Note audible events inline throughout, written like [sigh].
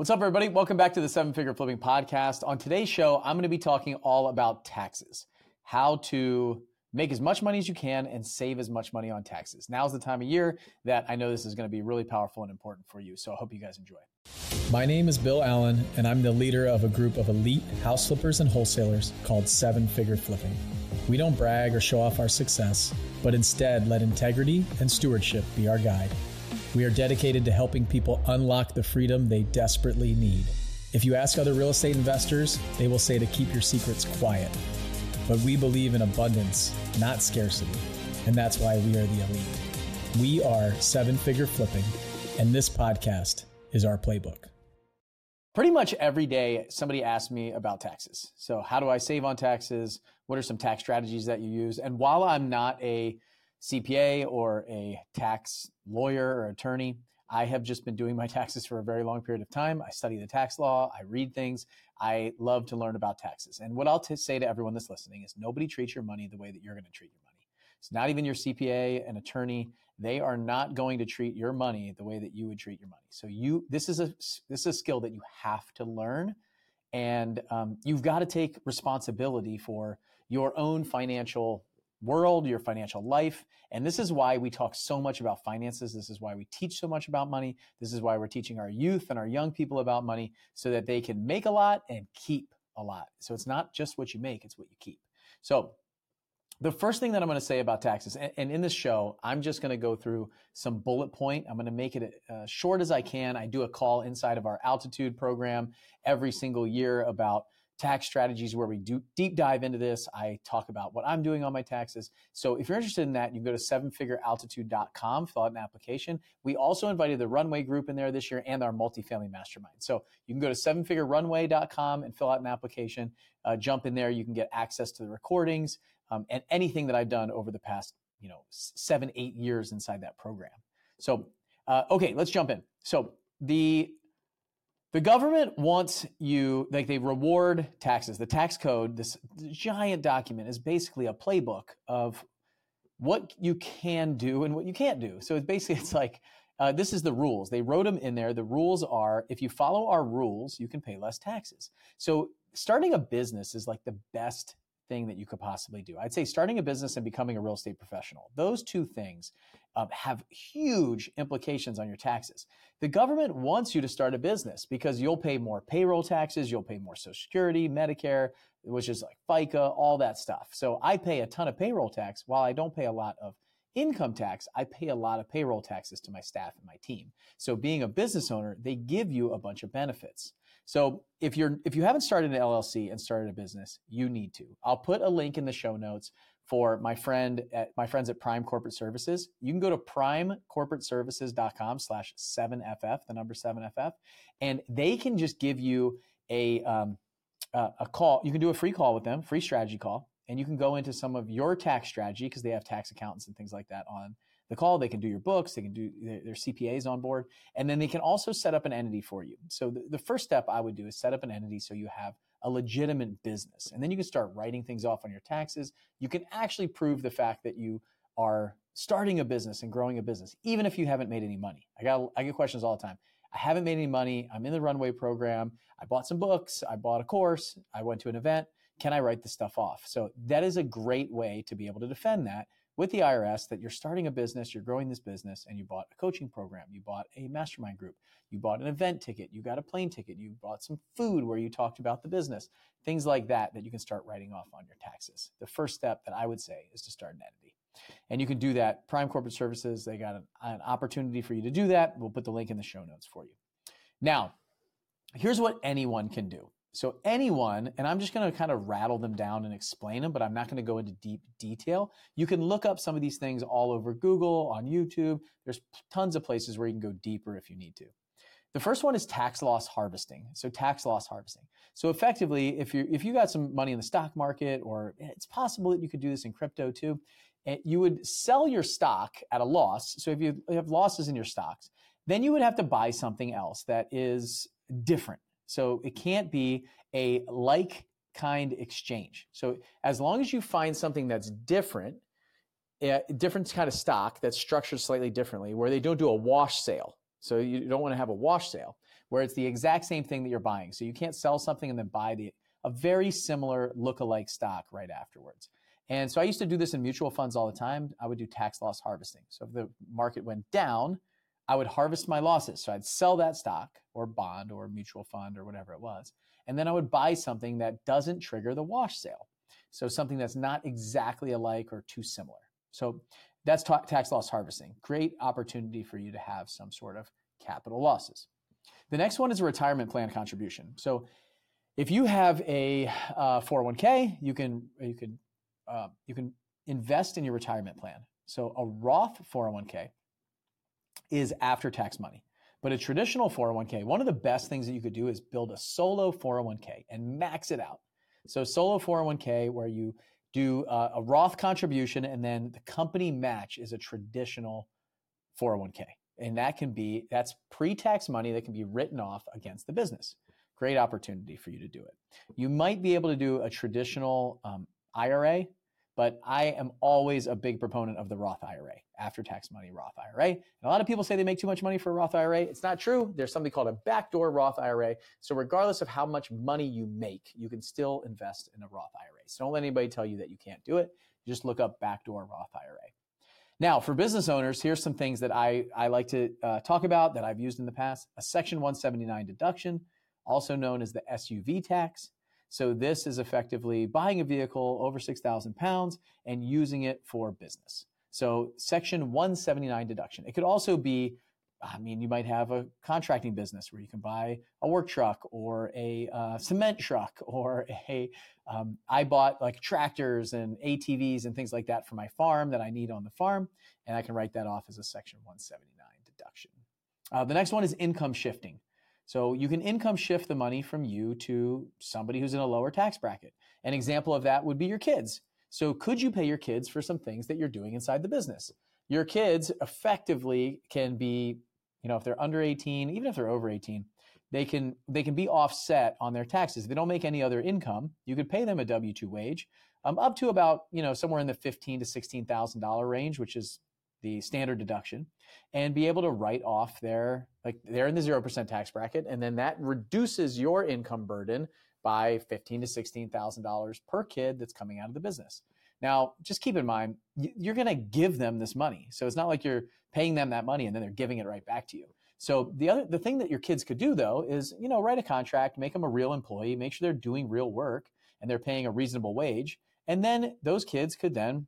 What's up, everybody? Welcome back to the Seven Figure Flipping Podcast. On today's show, I'm going to be talking all about taxes, how to make as much money as you can and save as much money on taxes. Now's the time of year that I know this is going to be really powerful and important for you. So I hope you guys enjoy. My name is Bill Allen, and I'm the leader of a group of elite house flippers and wholesalers called Seven Figure Flipping. We don't brag or show off our success, but instead let integrity and stewardship be our guide. We are dedicated to helping people unlock the freedom they desperately need. If you ask other real estate investors, they will say to keep your secrets quiet. But we believe in abundance, not scarcity. And that's why we are the elite. We are seven figure flipping, and this podcast is our playbook. Pretty much every day, somebody asks me about taxes. So, how do I save on taxes? What are some tax strategies that you use? And while I'm not a CPA or a tax lawyer or attorney. I have just been doing my [laughs] taxes for a very long period of time. I study the tax law, I read things. I love to learn about taxes. And what I'll t- say to everyone that's listening is nobody treats your money the way that you're going to treat your money. It's not even your CPA, an attorney. They are not going to treat your money the way that you would treat your money. So you, this is a this is a skill that you have to learn, and um, you've got to take responsibility for your own financial world, your financial life. And this is why we talk so much about finances. This is why we teach so much about money. This is why we're teaching our youth and our young people about money so that they can make a lot and keep a lot. So it's not just what you make, it's what you keep. So the first thing that I'm going to say about taxes, and, in this show, I'm just going to go through some bullet point. I'm going to make it uh, short as I can. I do a call inside of our altitude program every single year about tax strategies where we do deep dive into this. I talk about what I'm doing on my taxes. So if you're interested in that, you can go to sevenfigurealtitude.com, fill out an application. We also invited the Runway group in there this year and our multifamily mastermind. So you can go to sevenfigurerunway.com and fill out an application. Uh, jump in there. You can get access to the recordings um, and anything that I've done over the past, you know, seven, eight years inside that program. So, uh, okay, let's jump in. So the the government wants you, like they reward taxes. The tax code, this giant document, is basically a playbook of what you can do and what you can't do. So it's basically, it's like, uh, this is the rules. They wrote them in there. The rules are if you follow our rules, you can pay less taxes. So starting a business is like the best thing that you could possibly do. I'd say starting a business and becoming a real estate professional. Those two things um, have huge implications on your taxes. The government wants you to start a business because you'll pay more payroll taxes, you'll pay more Social Security, Medicare, which is like FICA, all that stuff. So I pay a ton of payroll tax while I don't pay a lot of income tax, I pay a lot of payroll taxes to my staff and my team. So being a business owner, they give you a bunch of benefits. So if you're if you haven't started an LLC and started a business, you need to. I'll put a link in the show notes for my friend at my friends at Prime Corporate Services. You can go to primecorporateservices.com slash 7FF, the number 7FF, and they can just give you a um, uh, a call. You can do a free call with them, free strategy call, and you can go into some of your tax strategy because they have tax accountants and things like that on the call. They can do your books, they can do their, CPAs on board, and then they can also set up an entity for you. So the, the first step I would do is set up an entity so you have a legitimate business. And then you can start writing things off on your taxes. You can actually prove the fact that you are starting a business and growing a business, even if you haven't made any money. I got I get questions all the time. I haven't made any money. I'm in the runway program. I bought some books. I bought a course. I went to an event. Can I write this stuff off? So that is a great way to be able to defend that with the IRS that you're starting a business, you're growing this business, and you bought a coaching program, you bought a mastermind group, you bought an event ticket, you got a plane ticket, you bought some food where you talked about the business, things like that that you can start writing off on your taxes. The first step that I would say is to start an entity. And you can do that. Prime Corporate Services, they got an, an opportunity for you to do that. We'll put the link in the show notes for you. Now, here's what anyone can do. So anyone, and I'm just going to kind of rattle them down and explain them, but I'm not going to go into deep detail. You can look up some of these things all over Google, on YouTube. There's tons of places where you can go deeper if you need to. The first one is tax loss harvesting. So tax loss harvesting. So effectively, if you if you got some money in the stock market, or it's possible that you could do this in crypto too, eh, you would sell your stock at a loss. So if you have losses in your stocks, then you would have to buy something else that is different so it can't be a like kind exchange. So as long as you find something that's different, a different kind of stock that's structured slightly differently, where they don't do a wash sale. So you don't want to have a wash sale. where it's the exact same thing that you're buying. So you can't sell something and then buy the a very similar look-alike stock right afterwards. And so I used to do this in mutual funds all the time. I would do tax loss harvesting. So if the market went down, I would harvest my losses. So I'd sell that stock or bond or mutual fund or whatever it was. And then I would buy something that doesn't trigger the wash sale. So something that's not exactly alike or too similar. So that's ta- tax loss harvesting. Great opportunity for you to have some sort of capital losses. The next one is a retirement plan contribution. So if you have a uh, 401k, you can you can uh, you can invest in your retirement plan. So a Roth 401k is after tax money. But a traditional 401k, one of the best things that you could do is build a solo 401k and max it out. So solo 401k where you do uh, a Roth contribution and then the company match is a traditional 401k. And that can be that's pre-tax money that can be written off against the business. Great opportunity for you to do it. You might be able to do a traditional um, IRA but I am always a big proponent of the Roth IRA, after tax money Roth IRA. And a lot of people say they make too much money for a Roth IRA. It's not true. There's something called a backdoor Roth IRA. So, regardless of how much money you make, you can still invest in a Roth IRA. So, don't let anybody tell you that you can't do it. You just look up backdoor Roth IRA. Now, for business owners, here's some things that I, I like to uh, talk about that I've used in the past a Section 179 deduction, also known as the SUV tax. So this is effectively buying a vehicle over 6,000 pounds and using it for business. So section 179 deduction. It could also be, I mean, you might have a contracting business where you can buy a work truck or a uh, cement truck or [laughs] a. Um, I bought like tractors and ATVs and things like that for my farm that I need on the farm, and I can write that off as a section 179 deduction. Uh, the next one is income shifting. So you can income shift the money from you to somebody who's in a lower tax bracket. An example of that would be your kids. So could you pay your kids for some things that you're doing inside the business? Your kids effectively can be, you know, if they're under 18, even if they're over 18, they can they can be offset on their taxes. They don't make any other income, you could pay them a W-2 wage, um, up to about, you know, somewhere in the fifteen to sixteen thousand dollar range, which is the standard deduction and be able to write off their like they're in the 0% tax bracket and then that reduces your income burden by 15 to 16,000 dollars per kid that's coming out of the business. Now, just keep in mind you're going to give them this money. So it's not like you're paying them that money and then they're giving it right back to you. So the other the thing that your kids could do though is, you know, write a contract, make them a real employee, make sure they're doing real work and they're paying a reasonable wage, and then those kids could then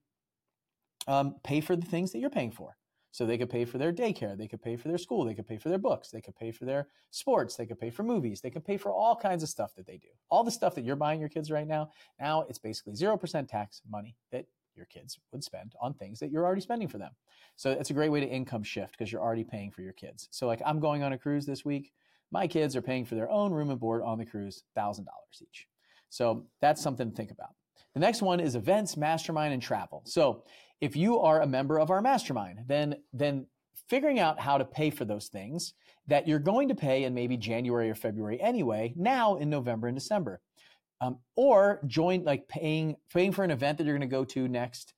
um, pay for the things that you're paying for. So they could pay for their daycare, they could pay for their school, they could pay for their books, they could pay for their sports, they could pay for movies, they could pay for all kinds of stuff that they do. All the stuff that you're buying your kids right now, now it's basically 0% tax money that your kids would spend on things that you're already spending for them. So it's a great way to income shift because you're already paying for your kids. So like I'm going on a cruise this week. My kids are paying for their own room and board on the cruise, $1,000 each. So that's something to think about. The next one is events, mastermind, and travel. So if you are a member of our mastermind, then, then figuring out how to pay for those things that you're going to pay in maybe January or February anyway, now in November and December. Um, or join like paying paying for an event that you're going to go to next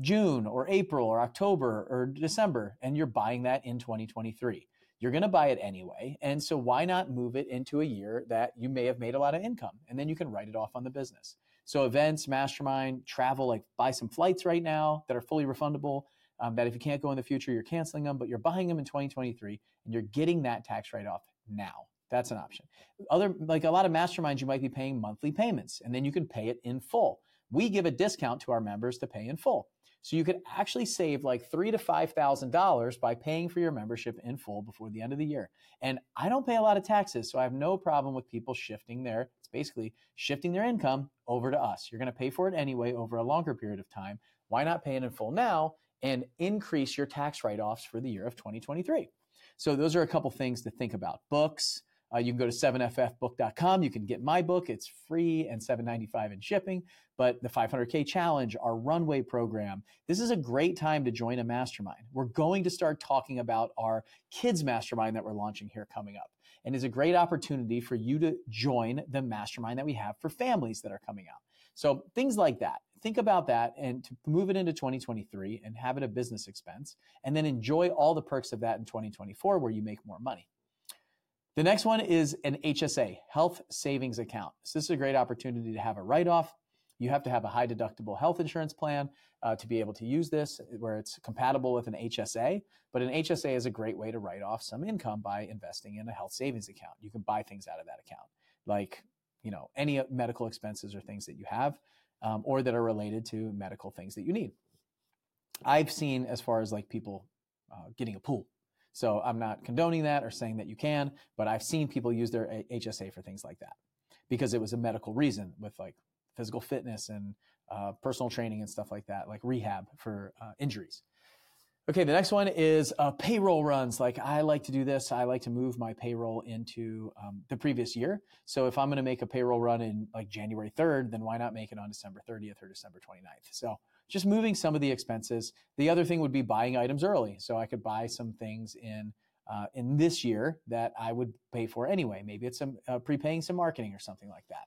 June or April or October or December, and you're buying that in 2023. You're going to buy it anyway, and so why not move it into a year that you may have made a lot of income, and then you can write it off on the business. So events, mastermind, travel, like buy some flights right now that are fully refundable. Um, that if you can't go in the future, you're canceling them, but you're buying them in 2023 and you're getting that tax write off now. That's an option. Other, like a lot of masterminds, you might be paying monthly payments and then you can pay it in full. We give a discount to our members to pay in full. So you could actually save like three to five thousand dollars by paying for your membership in full before the end of the year. And I don't pay a lot of taxes, so I have no problem with people shifting their it's basically shifting their income over to us. You're going to pay for it anyway over a longer period of time. Why not pay it in full now and increase your tax write-offs for the year of 2023? So those are a couple things to think about. Books, uh, you can go to 7ffbook.com. You can get my book. It's free and $7.95 in shipping. But the 500K challenge, our runway program, this is a great time to join a mastermind. We're going to start talking about our kids mastermind that we're launching here coming up. And is a great opportunity for you to join the mastermind that we have for families that are coming out. So things like that. Think about that and to move it into 2023 and have it a business expense and then enjoy all the perks of that in 2024 where you make more money. The next one is an HSA, health savings account. So this is a great opportunity to have a write off. You have to have a high deductible health insurance plan uh, to be able to use this, where it's compatible with an HSA. But an HSA is a great way to write off some income by investing in a health savings account. You can buy things out of that account, like you know any medical expenses or things that you have, um, or that are related to medical things that you need. I've seen as far as like people uh, getting a pool. So I'm not condoning that or saying that you can, but I've seen people use their HSA for things like that because it was a medical reason with like physical fitness and uh, personal training and stuff like that, like rehab for uh, injuries. Okay, the next one is uh, payroll runs. Like I like to do this. I like to move my payroll into um, the previous year. So if I'm going to make a payroll run in like January 3rd, then why not make it on December 30th or December 29th? So just moving some of the expenses. The other thing would be buying items early. So I could buy some things in uh, in this year that I would pay for anyway. Maybe it's some uh, prepaying some marketing or something like that.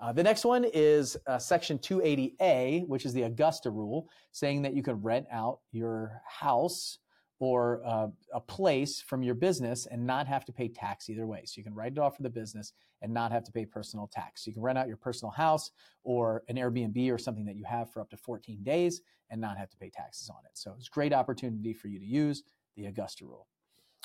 Uh, the next one is uh, Section 280A, which is the Augusta rule, saying that you can rent out your house or uh, a place from your business and not have to pay tax either way. So you can write it off for the business and not have to pay personal tax. You can rent out your personal house or an Airbnb or something that you have for up to 14 days and not have to pay taxes on it. So it's a great opportunity for you to use the Augusta rule.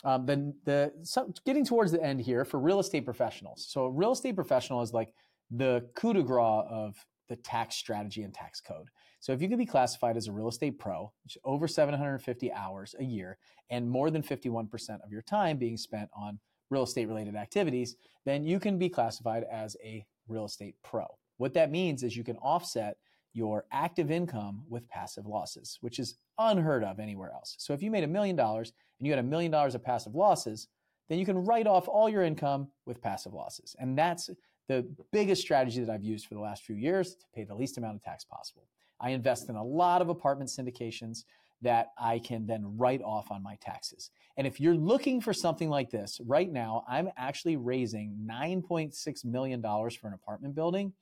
Um, then the so getting towards the end here for real estate professionals. So a real estate professional is like the coup de grace of the tax strategy and tax code. So if you can be classified as a real estate pro, which over 750 hours a year and more than 51% of your time being spent on real estate related activities, then you can be classified as a real estate pro. What that means is you can offset your active income with passive losses, which is unheard of anywhere else. So if you made a million dollars and you had a million dollars of passive losses, then you can write off all your income with passive losses. And that's the biggest strategy that I've used for the last few years to pay the least amount of tax possible. I invest in a lot of apartment syndications that I can then write off on my taxes. And if you're looking for something like this, right now, I'm actually raising $9.6 million for an apartment building.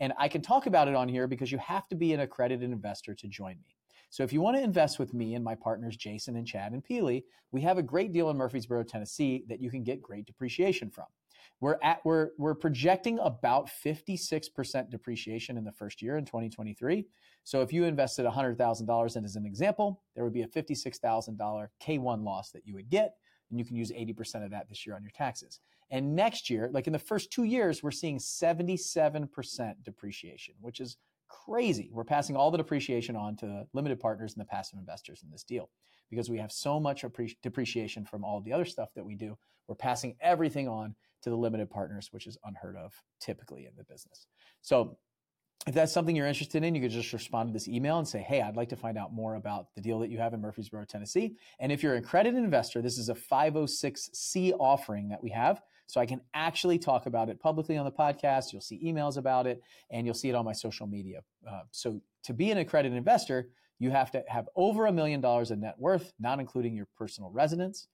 And I can talk about it on here because you have to be an accredited investor to join me. So if you want to invest with me and my partners, Jason and Chad and Peely, we have a great deal in Murfreesboro, Tennessee that you can get great depreciation from. We're at we're we're projecting about 56% depreciation in the first year in 2023. So if you invested $100,000 in as an example, there would be a $56,000 K1 loss that you would get and you can use 80% of that this year on your taxes. And next year, like in the first 2 years, we're seeing 77% depreciation, which is crazy. We're passing all the depreciation on to limited partners and the passive investors in this deal because we have so much depreciation from all the other stuff that we do. We're passing everything on to the limited partners, which is unheard of typically in the business. So if that's something you're interested in, you could just respond to this email and say, Hey, I'd like to find out more about the deal that you have in Murfreesboro, Tennessee. And if you're an accredited investor, this is a 506C offering that we have. So I can actually talk about it publicly on the podcast. You'll see emails about it and you'll see it on my social media. Uh, so to be an accredited investor, you have to have over a million dollars in net worth, not including your personal residence.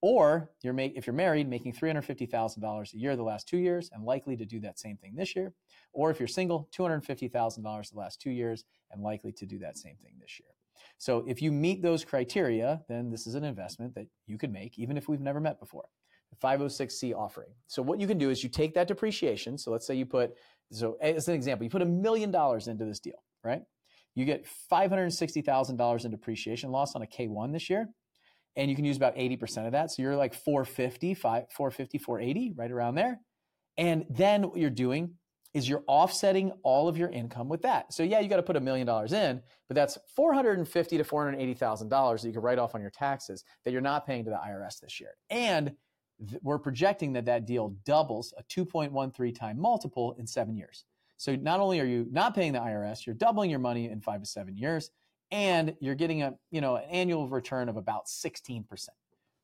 Or you're make, if you're married, making $350,000 a year the last two years and likely to do that same thing this year. Or if you're single, $250,000 the last two years and likely to do that same thing this year. So if you meet those criteria, then this is an investment that you could make even if we've never met before. The 506c offering. So what you can do is you take that depreciation. So let's say you put, so as an example, you put a million dollars into this deal, right? You get $560,000 in depreciation loss on a K1 this year and you can use about 80% of that. So you're like 450, 450, 480, right around there. And then what you're doing is you're offsetting all of your income with that. So yeah, you got to put a million dollars in, but that's 450 to 480,000 dollars that you can write off on your taxes that you're not paying to the IRS this year. And th- we're projecting that that deal doubles a 2.13 time multiple in 7 years. So not only are you not paying the IRS, you're doubling your money in 5 to 7 years and you're getting a you know an annual return of about 16%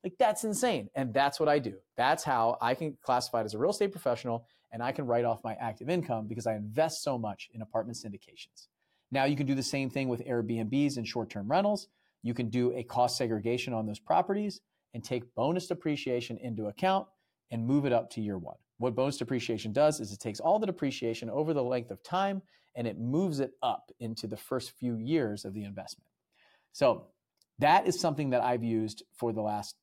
like that's insane and that's what i do. That's how i can classify it as a real estate professional and i can write off my active income because i invest so much in apartment syndications. Now you can do the same thing with airbnbs and short-term rentals. You can do a cost segregation on those properties and take bonus depreciation into account and move it up to year one what bonus depreciation does is it takes all the depreciation over the length of time and it moves it up into the first few years of the investment. So that is something that I've used for the last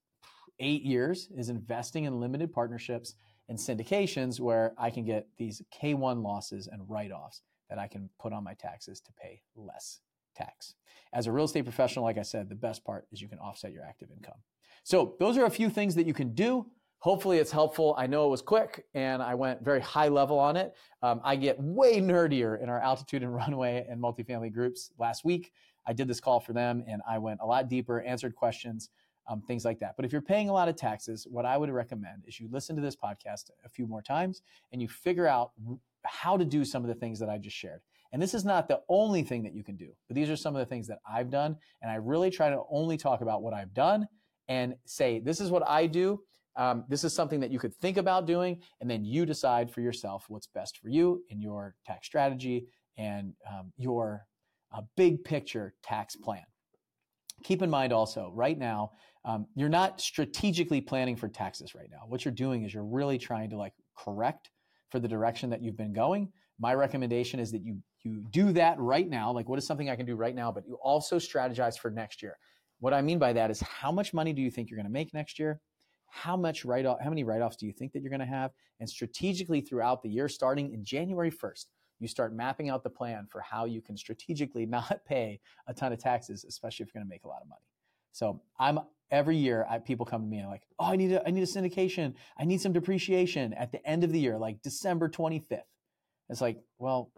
eight years is investing in limited partnerships and syndications where I can get these K1 losses and write offs that I can put on my taxes to pay less tax. As a real estate professional, like I said, the best part is you can offset your active income. So, those are a few things that you can do. Hopefully, it's helpful. I know it was quick and I went very high level on it. Um, I get way nerdier in our altitude and [laughs] runway and multifamily groups. Last week, I did this call for them and I went a lot deeper, answered questions, um, things like that. But if you're paying a lot of taxes, what I would recommend is you listen to this podcast a few more times and you figure out how to do some of the things that I just shared. And this is not the only thing that you can do, but these are some of the things that I've done. And I really try to only talk about what I've done and say, this is what I do. Um, this is something that you could think about doing, and then you decide for yourself what's best for you in your tax strategy and um, your uh, big picture tax plan. Keep in mind also, right now, um, you're not strategically planning for taxes right now. What you're doing is you're really trying to like correct for the direction that you've been going. My recommendation is that you you do that right now. Like, what is something I can do right now? But you also strategize for next year. What I mean by that is how much money do you think you're going to make next year? How much write off, how many write-offs do you think that you're going to have? And strategically throughout the year, starting in January 1st, you start mapping out the plan for how you can strategically [laughs] not pay a ton of taxes, especially if you're going to make a lot of money. So I'm every year I, people come to me and like, oh, I need a I need a syndication. I need some depreciation at the end of the year, like December 25th. It's like, well,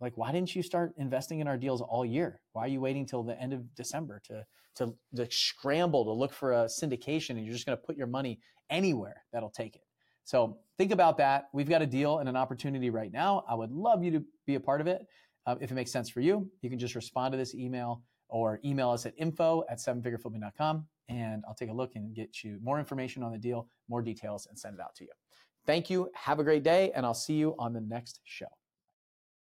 like why didn't you start investing in our deals all year? Why are you waiting till the end of December to to, to scramble to look for a syndication and you're just going to put your money anywhere that'll take it? So think about that. We've got a deal and an opportunity right now. I would love you to be a part of it. Uh, if it makes sense for you, you can just respond to this email or email us at info at sevenfigureflipping.com and I'll take a look and get you more information on the deal, more details, and send it out to you. Thank you. Have a great day, and I'll see you on the next show.